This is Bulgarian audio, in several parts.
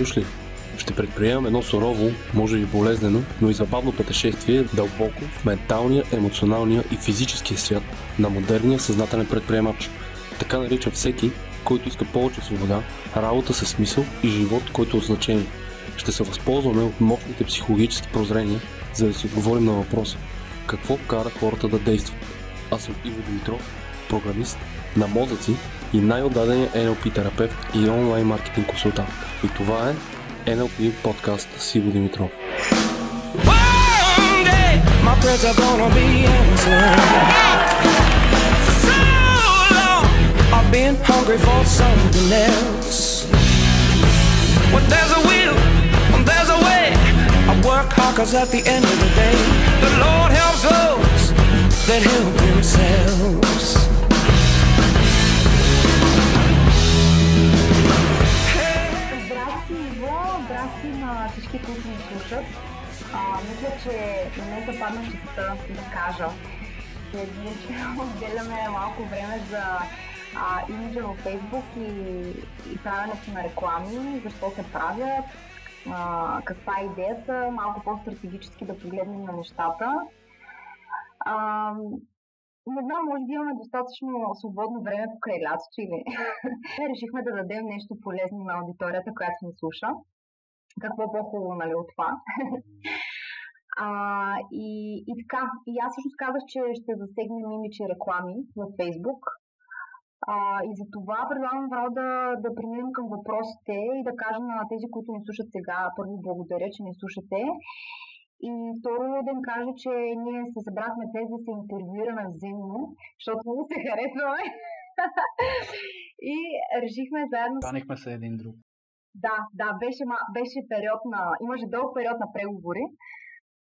дошли! Ще предприемам едно сурово, може и болезнено, но и забавно пътешествие дълбоко в менталния, емоционалния и физическия свят на модерния съзнателен предприемач. Така наричам всеки, който иска повече свобода, работа със смисъл и живот, който е значение. Ще се възползваме от мощните психологически прозрения, за да си отговорим на въпроса какво кара хората да действат. Аз съм Иво Димитров, програмист на мозъци и най-отдадения NLP терапевт и онлайн маркетинг консултант. И това е NLP подкаст с Иво Димитров. One day my prayers are gonna be answered. For so long I've been hungry for something else. When there's a will, when there's a way, I work hard 'cause at the end of the day, the Lord helps those that help themselves. Слушат. А, мисля, че на мен се падна честа да кажа, че ние отделяме малко време за а, имиджа във Фейсбук и, и правенето на реклами, защо се правят, а, каква е идеята, малко по-стратегически да погледнем на нещата. А, не знам, може би имаме достатъчно свободно време покрай лятото или решихме да дадем нещо полезно на аудиторията, която ни слуша. Какво по-хубаво, нали, от това? а, и, и така, и аз всъщност казах, че ще засегнем имидж реклами в Фейсбук. А, и за това предлагам право да, да преминем към въпросите и да кажа на тези, които ни слушат сега, първо благодаря, че ни слушате. И второ да им кажа, че ние се събрахме тези да се интервюираме взаимно, защото много се харесваме. и решихме заедно. Станихме се един друг. Да, да, беше, беше период на. Имаше дълъг период на преговори.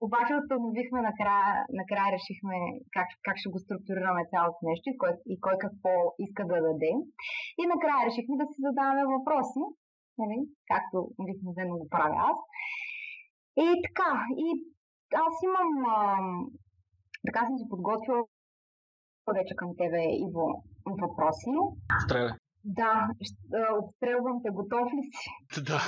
Обаче установихме накрая, накрая решихме как, как ще го структурираме цялото нещо и кой, и кой какво иска да даде. И накрая решихме да си задаваме въпроси, нали, както обикновено го правя аз. И така, и аз имам, ам, така съм си подготвила вече към тебе, Иво, въпроси. Стреле. Да, отстрелвам те, готов ли си? Да.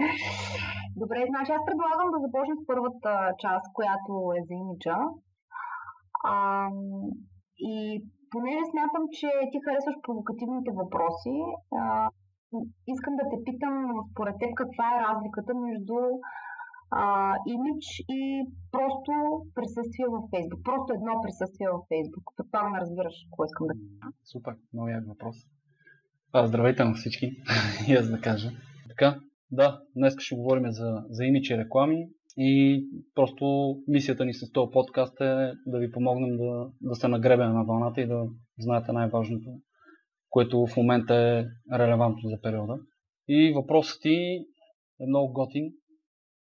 Добре, значи аз предлагам да започнем с първата част, която е за имиджа. А, и понеже смятам, че ти харесваш провокативните въпроси, а, искам да те питам според теб каква е разликата между а, имидж и просто присъствие във Фейсбук. Просто едно присъствие във Фейсбук. Предполагам, разбираш какво искам да. Супер, много як въпрос. А, здравейте на всички, и аз да кажа. Така, да, днес ще говорим за, за и реклами и просто мисията ни с този подкаст е да ви помогнем да, да се нагребем на вълната и да знаете най-важното, което в момента е релевантно за периода. И въпросът ти е много готин.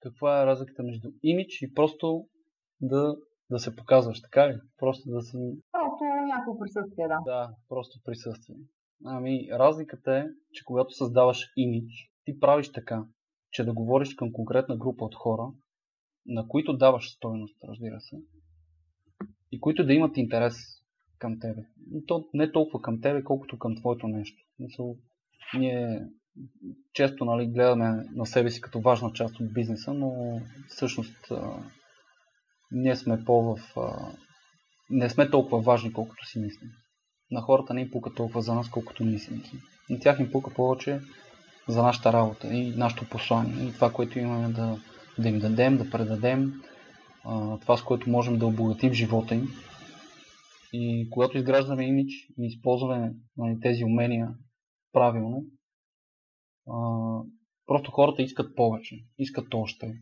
Каква е разликата между имидж и просто да, да се показваш, така ли? Просто да си Просто някакво присъствие, да. да, просто присъствие. Ами, разликата е, че когато създаваш имидж, ти правиш така, че да говориш към конкретна група от хора, на които даваш стойност, разбира се, и които да имат интерес към тебе. И то не толкова към тебе, колкото към твоето нещо. Мисъл, ние често нали, гледаме на себе си като важна част от бизнеса, но всъщност а, ние сме по в... А, не сме толкова важни, колкото си мислим на хората не им пука толкова за нас, колкото ние си мислим. На тях им пука повече за нашата работа и нашето послание и това, което имаме да, да им дадем, да предадем, това с което можем да обогатим живота им. И когато изграждаме имидж и използваме нали, тези умения правилно, а, просто хората искат повече, искат още,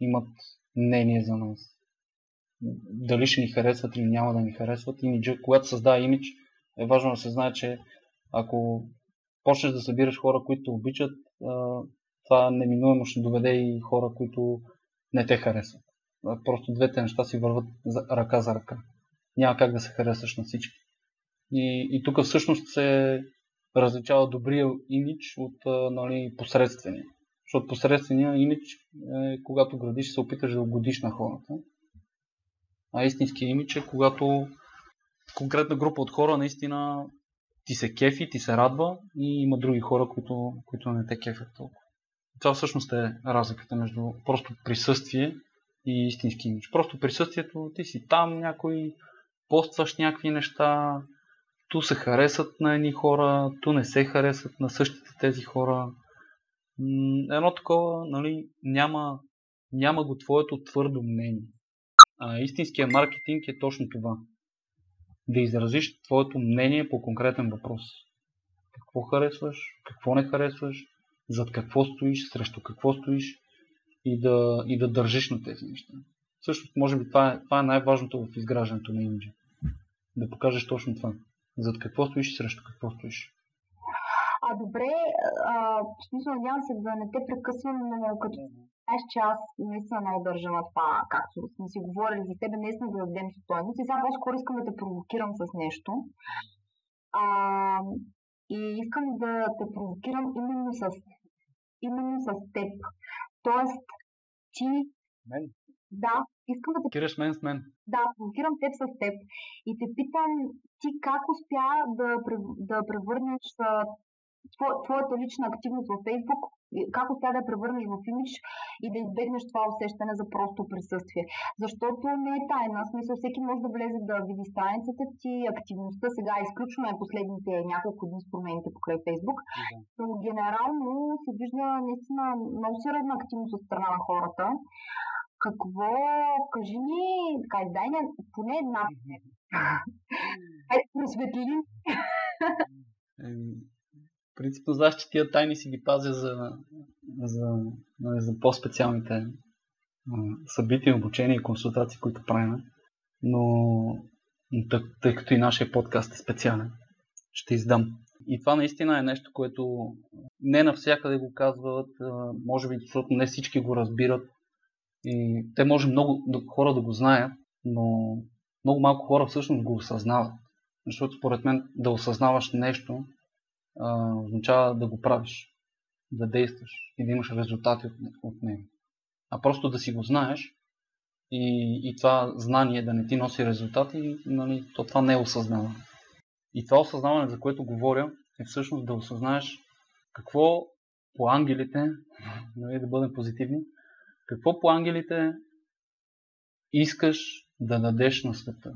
имат мнение за нас дали ще ни харесват или няма да ни харесват. Имиджа, когато създава имидж, е важно да се знае, че ако почнеш да събираш хора, които обичат, това неминуемо ще доведе и хора, които не те харесват. Просто двете неща си върват ръка за ръка. Няма как да се харесаш на всички. И, и тук всъщност се различава добрия имидж от нали, посредствения. Защото посредствения имидж е когато градиш се опиташ да угодиш на хората а истинския имидж е когато конкретна група от хора наистина ти се кефи, ти се радва и има други хора, които, които не те кефят толкова. Това всъщност е разликата между просто присъствие и истински имидж. Просто присъствието, ти си там, някой постваш някакви неща, ту се харесат на едни хора, ту не се харесат на същите тези хора. Едно такова, нали, няма, няма го твоето твърдо мнение. А истинския маркетинг е точно това. Да изразиш твоето мнение по конкретен въпрос. Какво харесваш, какво не харесваш, зад какво стоиш, срещу какво стоиш и да, и да държиш на тези неща. Също, може би това е, това е най-важното в изграждането на имиджа. Да покажеш точно това. Зад какво стоиш и срещу какво стоиш. А добре, а, в смисъл надявам се да не те прекъсвам, но като знаеш, че аз наистина много държа на това, както сме си говорили за тебе, наистина да дадем стойност. И сега по-скоро искам да те провокирам с нещо. А, и искам да те провокирам именно с, именно с теб. Тоест, ти... Мен? Да, искам да те... Кираш мен с мен. Да, провокирам теб с теб. И те питам, ти как успя да, да превърнеш твоята лична активност във Фейсбук, как успя да я превърнеш в имидж и да избегнеш това усещане за просто присъствие. Защото не е тайна. Смисъл, всеки може да влезе да види страницата ти, активността. Сега изключваме последните няколко дни с промените покрай Фейсбук. Но генерално се вижда наистина много сериозна активност от страна на хората. Какво, кажи ни, така, дай ни поне една. Просветли принципно знаеш, че тия тайни си ги пазя за, за, нали, за по-специалните събития, обучения и консултации, които правим. Но тъй, като и нашия подкаст е специален, ще издам. И това наистина е нещо, което не навсякъде го казват, може би защото не всички го разбират. И те може много хора да го знаят, но много малко хора всъщност го осъзнават. Защото според мен да осъзнаваш нещо означава да го правиш, да действаш и да имаш резултати от, от него. А просто да си го знаеш и, и това знание да не ти носи резултати, нали, то това не е осъзнаване. И това осъзнаване, за което говоря, е всъщност да осъзнаеш какво по ангелите, нали, да бъдем позитивни, какво по ангелите искаш да дадеш на света.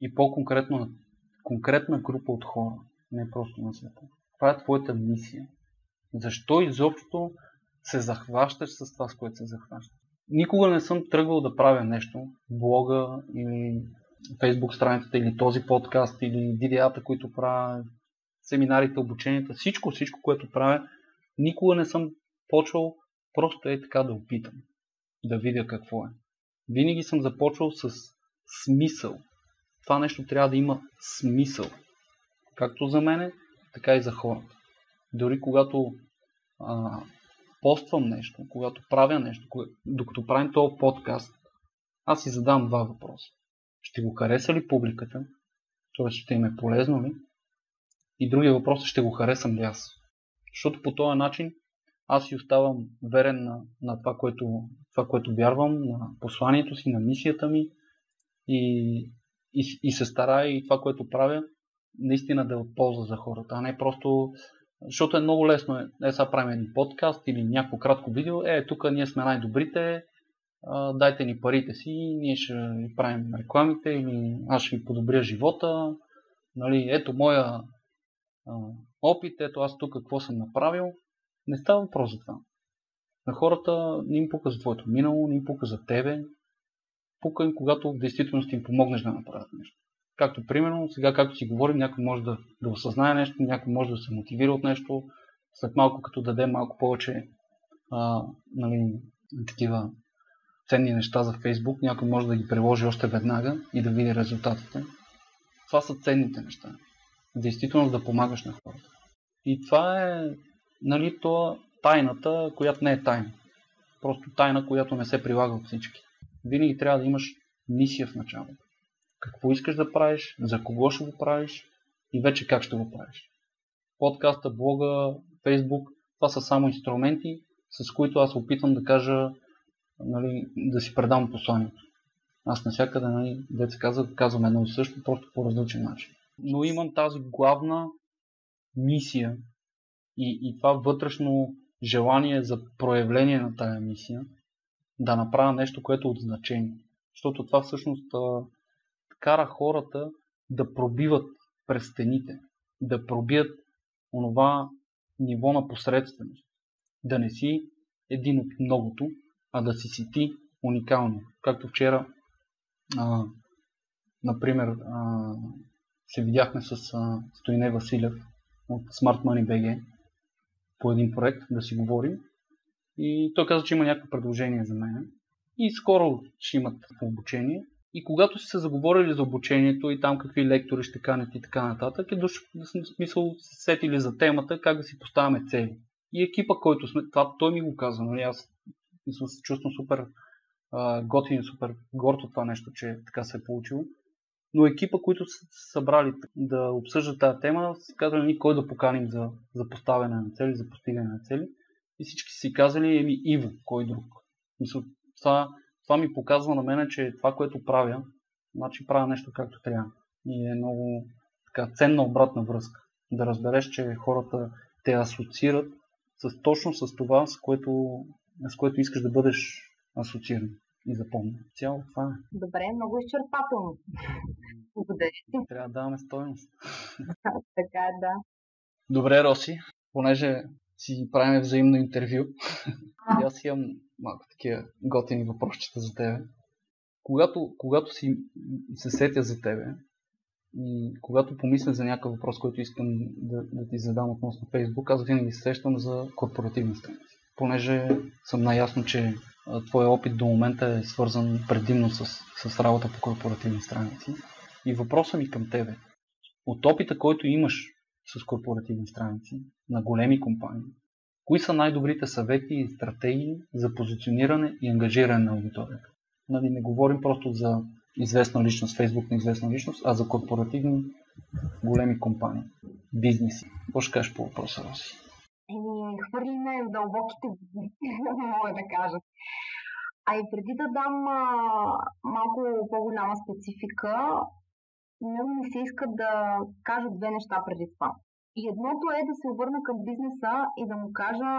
И по-конкретно на конкретна група от хора, не просто на света. Това е твоята мисия. Защо изобщо се захващаш с това, с което се захващаш? Никога не съм тръгвал да правя нещо, блога или фейсбук страницата или този подкаст или видеята, които правя, семинарите, обученията, всичко, всичко, което правя, никога не съм почвал просто е така да опитам, да видя какво е. Винаги съм започвал с смисъл. Това нещо трябва да има смисъл. Както за мене, така и за хората. Дори когато а, поствам нещо, когато правя нещо, кога, докато правим този подкаст, аз си задам два въпроса. Ще го хареса ли публиката? Т.е. ще им е полезно ли? И другия въпрос е, ще го харесам ли аз? Защото по този начин аз си оставам верен на, на това, което, това, което вярвам, на посланието си, на мисията ми и, и, и се старая и това, което правя, наистина да е от полза за хората, а не просто защото е много лесно. Е, е сега правим един подкаст или някакво кратко видео. Е, тук ние сме най-добрите, дайте ни парите си, ние ще ви правим рекламите или аз ще ви подобря живота. Нали, ето моя опит, ето аз тук какво съм направил. Не става въпрос за това. На хората не им пука за твоето минало, не им пука за тебе. Пука им, когато в действителност им помогнеш да направят нещо. Както примерно, сега както си говорим, някой може да, да осъзнае нещо, някой може да се мотивира от нещо, след малко като даде малко повече а, нали, такива ценни неща за Фейсбук, някой може да ги приложи още веднага и да види резултатите. Това са ценните неща. Действително да помагаш на хората. И това е нали, то тайната, която не е тайна. Просто тайна, която не се прилага от всички. Винаги трябва да имаш мисия в началото какво искаш да правиш, за кого ще го правиш и вече как ще го правиш. Подкаста, блога, фейсбук, това са само инструменти, с които аз опитвам да кажа, нали, да си предам посланието. Аз навсякъде, нали, деца казват, казвам едно и също, просто по различен начин. Но имам тази главна мисия и, и това вътрешно желание за проявление на тая мисия, да направя нещо, което е от значение. Защото това всъщност кара хората да пробиват през стените, да пробият онова ниво на посредственост. Да не си един от многото, а да си си ти уникално. Както вчера, а, например, а, се видяхме с а, Стоине Василев от Smart Money BG по един проект да си говорим. И той каза, че има някакво предложение за мен. И скоро ще имат обучение. И когато си се заговорили за обучението и там какви лектори ще канят и така нататък, е дошъл в смисъл се сетили за темата, как да си поставяме цели. И екипа, който сме, това той ми го каза, нали, аз мисля, се чувствам супер а, готин, супер горд от това нещо, че така се е получило. Но екипа, които са събрали да обсъждат тази тема, са казали ни кой да поканим за, за поставяне на цели, за постигане на цели. И всички си казали, еми Иво, кой друг. Мисля, това, това ми показва на мен, че това, което правя, значи правя нещо както трябва. И е много така, ценна обратна връзка. Да разбереш, че хората те асоциират с, точно с това, с което, с което искаш да бъдеш асоцииран и запомня. Цяло това е. Добре, много изчерпателно. Благодаря ти. Трябва да даваме стоеност. така е, да. Добре, Роси, понеже си правим взаимно интервю, аз имам малко такива готини въпросчета за тебе. Когато, когато си се сетя за тебе и когато помисля за някакъв въпрос, който искам да, да ти задам относно Фейсбук, аз винаги се сещам за корпоративни страници. Понеже съм наясно, че твоя опит до момента е свързан предимно с, с работа по корпоративни страници. И въпросът ми към тебе, от опита, който имаш с корпоративни страници на големи компании, кои са най-добрите съвети и стратегии за позициониране и ангажиране на аудиторията? Нали, не говорим просто за известна личност, Фейсбук на известна личност, а за корпоративни големи компании, бизнеси. Какво ще кажеш по въпроса, Роси? Еми, хвърли ме в дълбоките мога да кажа. А и преди да дам а, малко по-голяма специфика, много ми се иска да кажа две неща преди това. И едното е да се обърна към бизнеса и да му кажа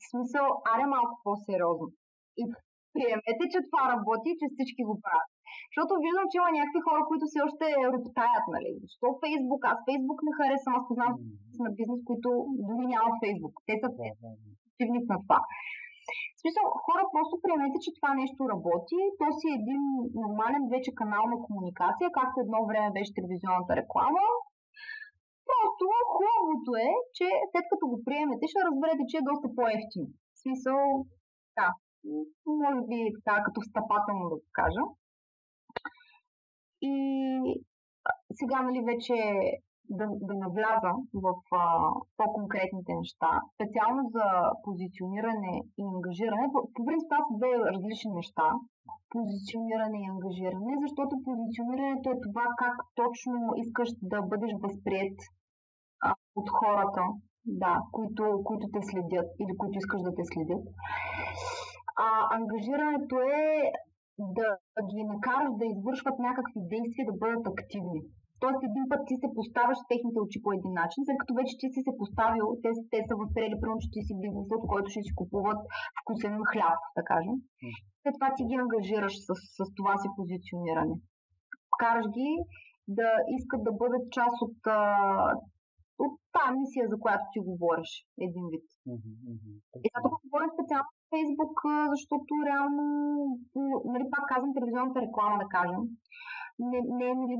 в смисъл, аре малко по-сериозно. И приемете, че това работи и че всички го правят. Защото виждам, че има някакви хора, които все още роптаят, нали? Защо Фейсбук? Аз Фейсбук не харесвам, аз познавам на бизнес, които дори нямат Фейсбук. Те са активни на това. В смисъл, хора, просто приемете, че това нещо работи. То си е един нормален вече канал на комуникация, както едно време беше телевизионната реклама. Просто хубавото е, че след като го приемете, ще разберете, че е доста по-ефтин. В смисъл, да, може би така като встъпателно да го кажа. И сега, нали, вече да, да навляза в а, по-конкретните неща, специално за позициониране и ангажиране. По, по принцип, това са две различни неща. Позициониране и ангажиране, защото позиционирането е това как точно искаш да бъдеш възприят от хората, да, които, които те следят или които искаш да те следят. А ангажирането е да ги накараш да извършват някакви действия, да бъдат активни. Тоест един път ти се поставяш техните очи по един начин, след като вече ти си се поставил, те, те са възприели, примерно, че ти си бизнес, от който ще си купуват вкусен хляб, да кажем. След това ти ги ангажираш с, с това си позициониране. Караш ги да искат да бъдат част от, от тази мисия, за която ти говориш, един вид. И сега тук говорим специално за Фейсбук, защото реално, нали, пак казвам, телевизионната реклама, да кажем, не, не е нали,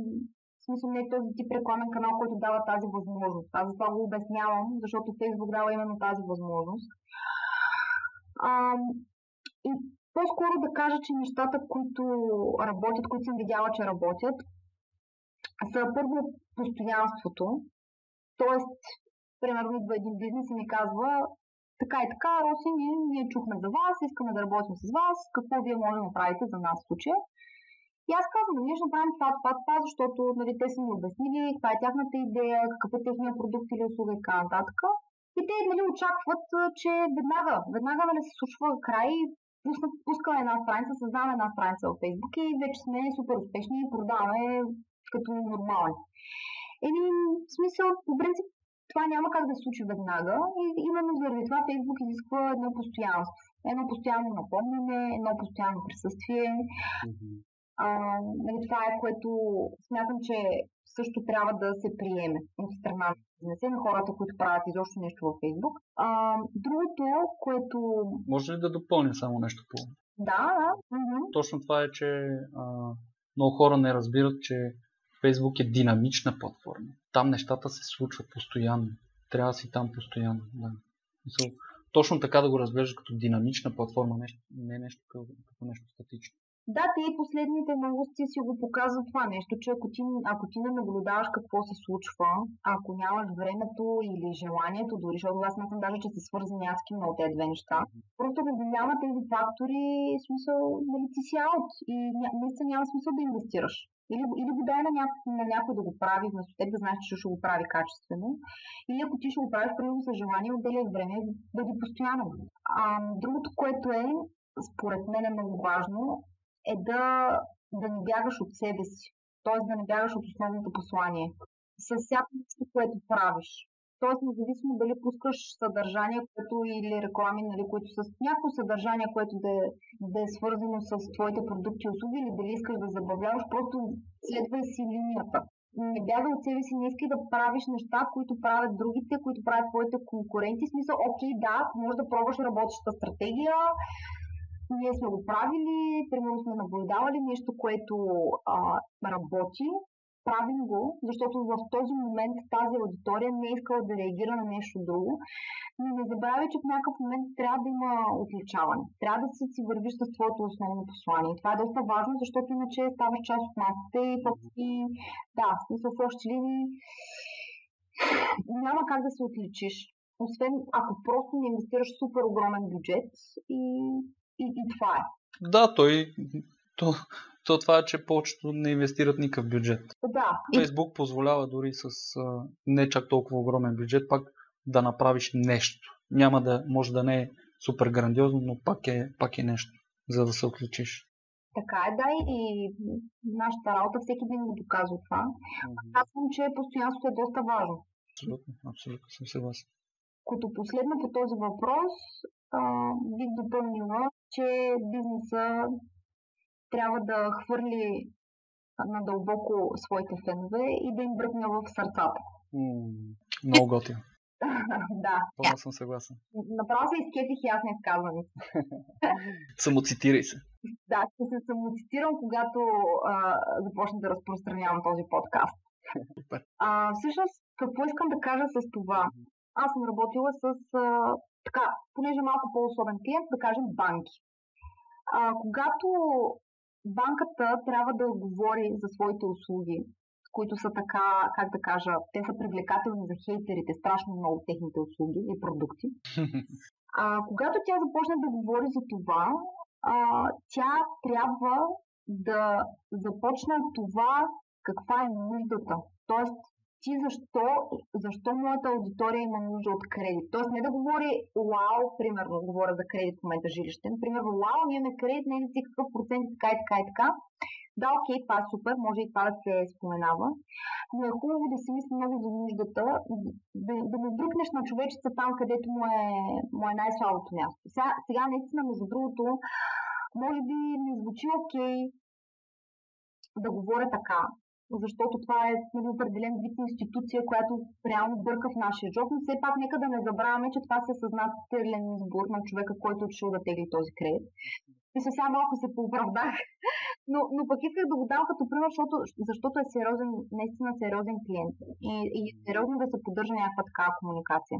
в смисъл не е този тип рекламен канал, който дава тази възможност. Аз за това го обяснявам, защото Фейсбук дава именно тази възможност. А, и по-скоро да кажа, че нещата, които работят, които съм видяла, че работят, са първо постоянството. Тоест, примерно идва един бизнес и ми казва, така и така, Роси, ние, чухме за вас, искаме да работим с вас, какво вие може да направите за нас в случая. И аз казвам, ние ще направим това, това, това, защото нали, те са ми обяснили каква е тяхната идея, какъв е техния продукт или услуга и така нататък. И те нали, очакват, че веднага, веднага нали, се случва край, пускаме една страница, създаваме една страница в Facebook и вече сме супер успешни и продаваме като нормални. Еми, в смисъл, по принцип, това няма как да се случи веднага и именно заради това Фейсбук изисква едно постоянство. Едно постоянно напомняне, едно постоянно присъствие. А, нали, това е което смятам, че също трябва да се приеме от страна на бизнеса на хората, които правят изобщо нещо във Фейсбук. А, другото, което... Може ли да допълня само нещо по... Да, да. Мгм. Точно това е, че а, много хора не разбират, че Фейсбук е динамична платформа. Там нещата се случват постоянно. Трябва да си там постоянно. Да. Точно така да го разглеждаш като динамична платформа, нещо, не нещо като, като нещо статично. Да, те последните новости си го показват това нещо, че ако ти, ако ти не наблюдаваш какво се случва, ако нямаш времето или желанието, дори, защото аз смятам даже, че са свързани адски много тези две неща, просто ако няма тези фактори, смисъл, нали, ти си аут и наистина няма смисъл да инвестираш. Или, или го дай на, ня, на някой да го прави, вместо теб да знаеш, че ще го прави качествено. Или ако ти ще го правиш, примерно с желание, отделяй време, бъди постоянно. А, другото, което е, според мен е много важно, е да, да не бягаш от себе си. Т.е. да не бягаш от основното послание. С всяко нещо, което правиш. Тоест, независимо дали пускаш съдържание, което или реклами, нали, които с някакво съдържание, което да е, да е свързано с твоите продукти и услуги, или дали искаш да забавляваш, просто следвай си линията. Не бягай от себе си, не искай да правиш неща, които правят другите, които правят твоите конкуренти. В смисъл, окей, да, може да пробваш работеща стратегия, ние сме го правили, примерно сме наблюдавали нещо, което а, работи, правим го, защото в този момент тази аудитория не е искала да реагира на нещо друго, но не забравяй, че в някакъв момент трябва да има отличаване. Трябва да си, си вървиш с твоето основно послание. Това е доста важно, защото иначе ставаш част от масата и, и да, в смисъл в общи линии няма как да се отличиш. Освен ако просто не инвестираш супер огромен бюджет и и, и това е. Да, той. То, то това е, че повечето не инвестират никакъв бюджет. Да. Фейсбук позволява дори с а, не чак толкова огромен бюджет пак да направиш нещо. Няма да, може да не е супер грандиозно, но пак е, пак е нещо, за да се отличиш. така е, да, и нашата работа всеки ден го доказва това. Казвам, че постоянството е доста важно. Абсолютно, абсолютно съм съгласен. Като последно по този въпрос, а, бих допълнила, че бизнеса трябва да хвърли надълбоко своите фенове и да им бръкне в сърцата. Много готино. да. Пълно съм съгласен. Направо се изкефих и аз не изказвам. Самоцитирай се. Да, ще се самоцитирам, когато а, започна да разпространявам този подкаст. А, всъщност, какво искам да кажа с това? Аз съм работила с, а, така, понеже малко по-особен клиент, да кажем банки. А, когато банката трябва да отговори за своите услуги, които са така, как да кажа, те са привлекателни за хейтерите, страшно много техните услуги и продукти. А, когато тя започне да говори за това, а, тя трябва да започне от това каква е нуждата. Тоест, ти защо, защо моята аудитория има нужда от кредит. Тоест не да говори вау, примерно, говоря за кредит в момента жилищен, примерно вау, ние имаме кредит, не си какъв процент, така и така и така. Да, окей, това е супер, може и това да се споменава, но е хубаво да си мисли много за нуждата, да, да не бръкнеш на човечеца там, където му е, му е най-слабото място. Сега, сега наистина, между другото, може би не звучи окей да говоря така, защото това е нали, определен вид институция, която реално бърка в нашия джоб, но все пак нека да не забравяме, че това е съзнателен избор на човека, който е отшил да тегли този кредит. И сега малко се пооправдах, но, но пък исках да го дам като пример, защото, защото е сериозен, наистина сериозен клиент и, и сериозно да се поддържа някаква такава комуникация.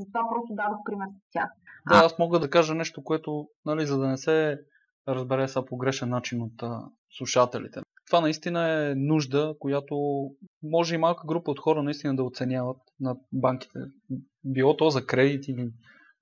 Затова просто дадох пример с тях. Да, аз мога да кажа нещо, което, нали, за да не се разбере са по грешен начин от а, слушателите. Това наистина е нужда, която може и малка група от хора наистина да оценяват на банките. Било то за кредит или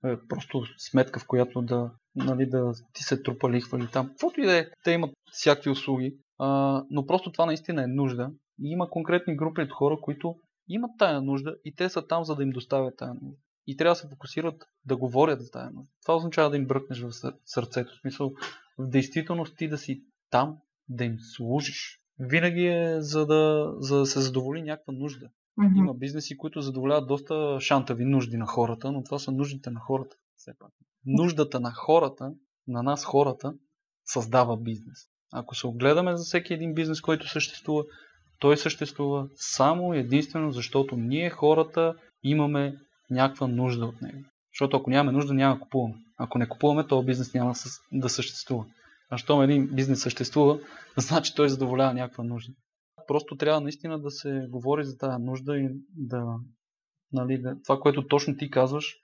е, просто сметка, в която да, нали, да ти се трупа лихва или там. Каквото и да е, те имат всякакви услуги, а, но просто това наистина е нужда. И има конкретни групи от хора, които имат тая нужда и те са там, за да им доставят тая нужда. И трябва да се фокусират да говорят за тая нужда. Това означава да им бръкнеш в сър- сърцето. В смисъл, в действителност ти да си там, да им служиш. Винаги е за да, за да се задоволи някаква нужда. Мгм. Има бизнеси, които задоволяват доста шантави нужди на хората, но това са нуждите на хората. Все пак. Нуждата на хората, на нас хората, създава бизнес. Ако се огледаме за всеки един бизнес, който съществува, той съществува само единствено защото ние хората имаме някаква нужда от него. Защото ако нямаме нужда, няма да купуваме. Ако не купуваме, този бизнес няма да съществува. А щом един бизнес съществува, значи той задоволява някаква нужда. Просто трябва наистина да се говори за тази нужда и да, нали, да това, което точно ти казваш,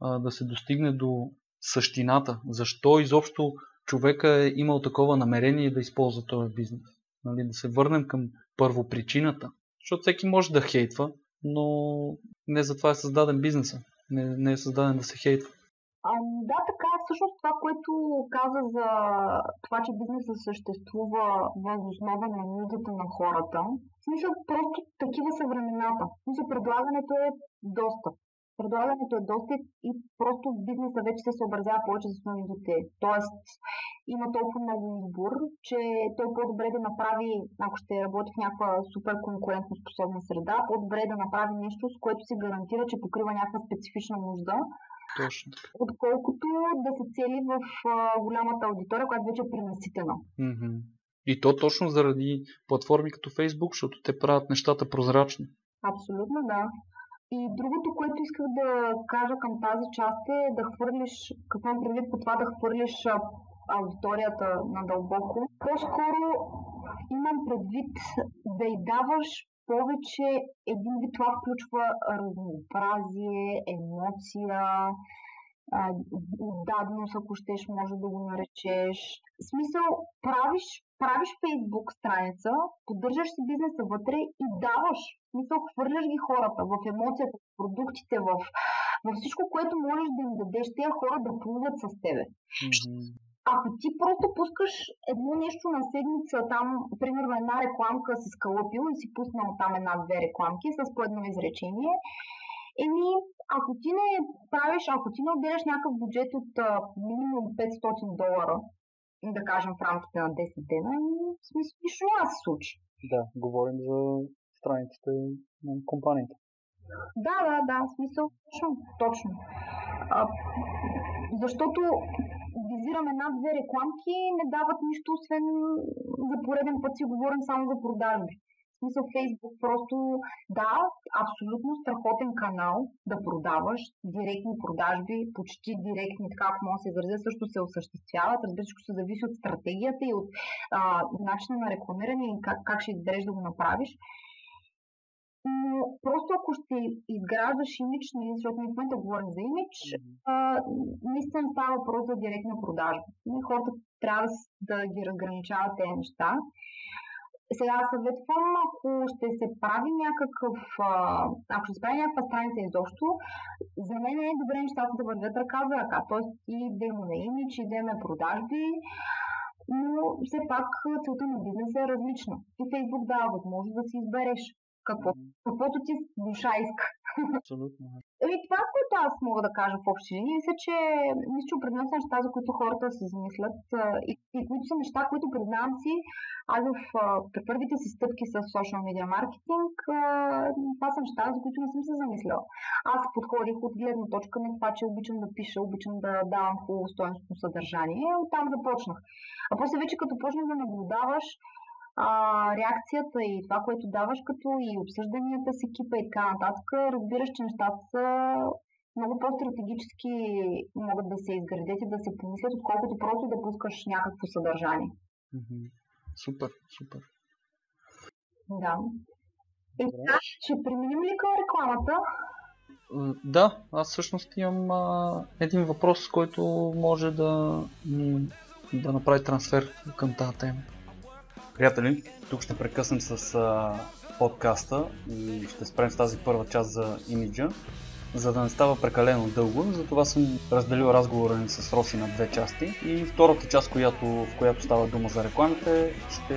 а, да се достигне до същината. Защо изобщо човека е имал такова намерение да използва този бизнес. Нали, да се върнем към първопричината. Защото всеки може да хейтва, но не за това е създаден бизнеса. Не, не е създаден да се хейтва. Ами, да. Всъщност това, което каза за това, че бизнесът съществува въз основа на нуждата на хората, в смисъл просто такива са времената. В смисъл предлагането е доста. Предлагането е доста и просто бизнеса вече се съобразява повече с нуждите. Тоест има толкова много избор, че той по-добре да направи, ако ще работи в някаква супер конкурентно способна среда, по-добре да направи нещо, с което се гарантира, че покрива някаква специфична нужда, Точно така. отколкото да се цели в а, голямата аудитория, която вече е пренаситена. И то точно заради платформи като Facebook, защото те правят нещата прозрачни. Абсолютно да. И другото, което исках да кажа към тази част е да хвърлиш, какво имам предвид по това да хвърлиш аудиторията надълбоко. По-скоро имам предвид да й даваш повече, един вид това включва разнообразие, емоция, а, отдаденост, ако щеш, може да го наречеш. В смисъл, правиш, правиш Facebook страница, поддържаш си бизнеса вътре и даваш. В смисъл, хвърляш ги хората в емоцията, в продуктите, в, във всичко, което можеш да им дадеш, тези хора да плуват с тебе. Мгм. Ако ти просто пускаш едно нещо на седмица, там, примерно една рекламка си скалъпил и си пуснал там една-две рекламки с по едно изречение, еми, ако ти не правиш, ако ти не отделяш някакъв бюджет от а, минимум 500 долара, да кажем в рамките на 10 дена, еми, в смисъл, нищо няма се случи. Да, говорим за страниците на компанията. Да, да, да, в смисъл, точно, точно. А, защото визирам една-две рекламки, не дават нищо, освен за пореден път си говорим само за продажби. В смисъл Фейсбук просто, да, абсолютно страхотен канал да продаваш, директни продажби, почти директни, така ако мога да се изразя, също се осъществяват. Разбира се, се зависи от стратегията и от а, начина на рекламиране и как, как ще избереш да го направиш. Но просто ако ще изграждаш имидж, нали, защото ние в момента говорим за имидж, а, наистина става въпрос за директна продажба. Нали, Хората трябва да, ги разграничават тези неща. Сега съветвам, ако ще се прави някакъв, а, ако ще се прави някаква страница изобщо, за мен е добре нещата да вървят ръка за ръка. Тоест и да има на имидж, и да има продажби, но все пак целта на бизнеса е различна. И Фейсбук дава възможност да си избереш какво, каквото ти душа иска. Абсолютно. Еми, това, което аз мога да кажа в общи линии, мисля, че мисля, че определено са неща, за които хората се замислят и, и които са неща, които признавам си, аз в при първите си стъпки с social media маркетинг, това са неща, за които не съм се замисляла. Аз подходих от гледна точка на това, че обичам да пиша, обичам да давам хубаво стоеностно съдържание, оттам започнах. А после вече като почнах да наблюдаваш а, реакцията и това, което даваш като и обсъжданията с екипа и така нататък, разбираш, че нещата са много по-стратегически могат да се изградят и да се помислят, отколкото просто да пускаш някакво съдържание. Супер, супер. Да. И така, ще преминем ли към рекламата? Да, аз всъщност имам а, един въпрос, който може да, да направи трансфер към тази тема. Приятели, тук ще прекъснем с а, подкаста и ще спрем с тази първа част за имиджа, за да не става прекалено дълго. Затова съм разделил разговора ни с Роси на две части и втората част, която, в която става дума за рекламите, ще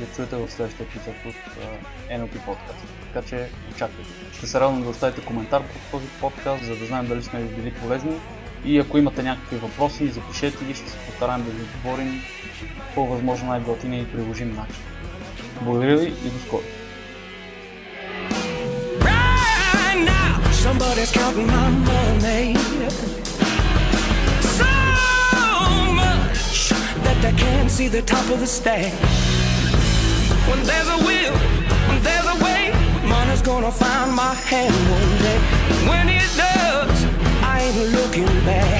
я чуете в следващия епизод от а, NLP подкаст. Така че очаквайте. Ще се радвам да оставите коментар под този подкаст, за да знаем дали сме ви били полезни. И ако имате някакви въпроси, запишете ги, ще се постараем да ви отговорим по възможно най-готиния и приложим начин. Благодаря ви и до скоро! Everybody's counting my money. So much that they can't see the top of the stack. When there's a will, when there's a way, money's gonna find my hand one day. When it does, ain't looking back.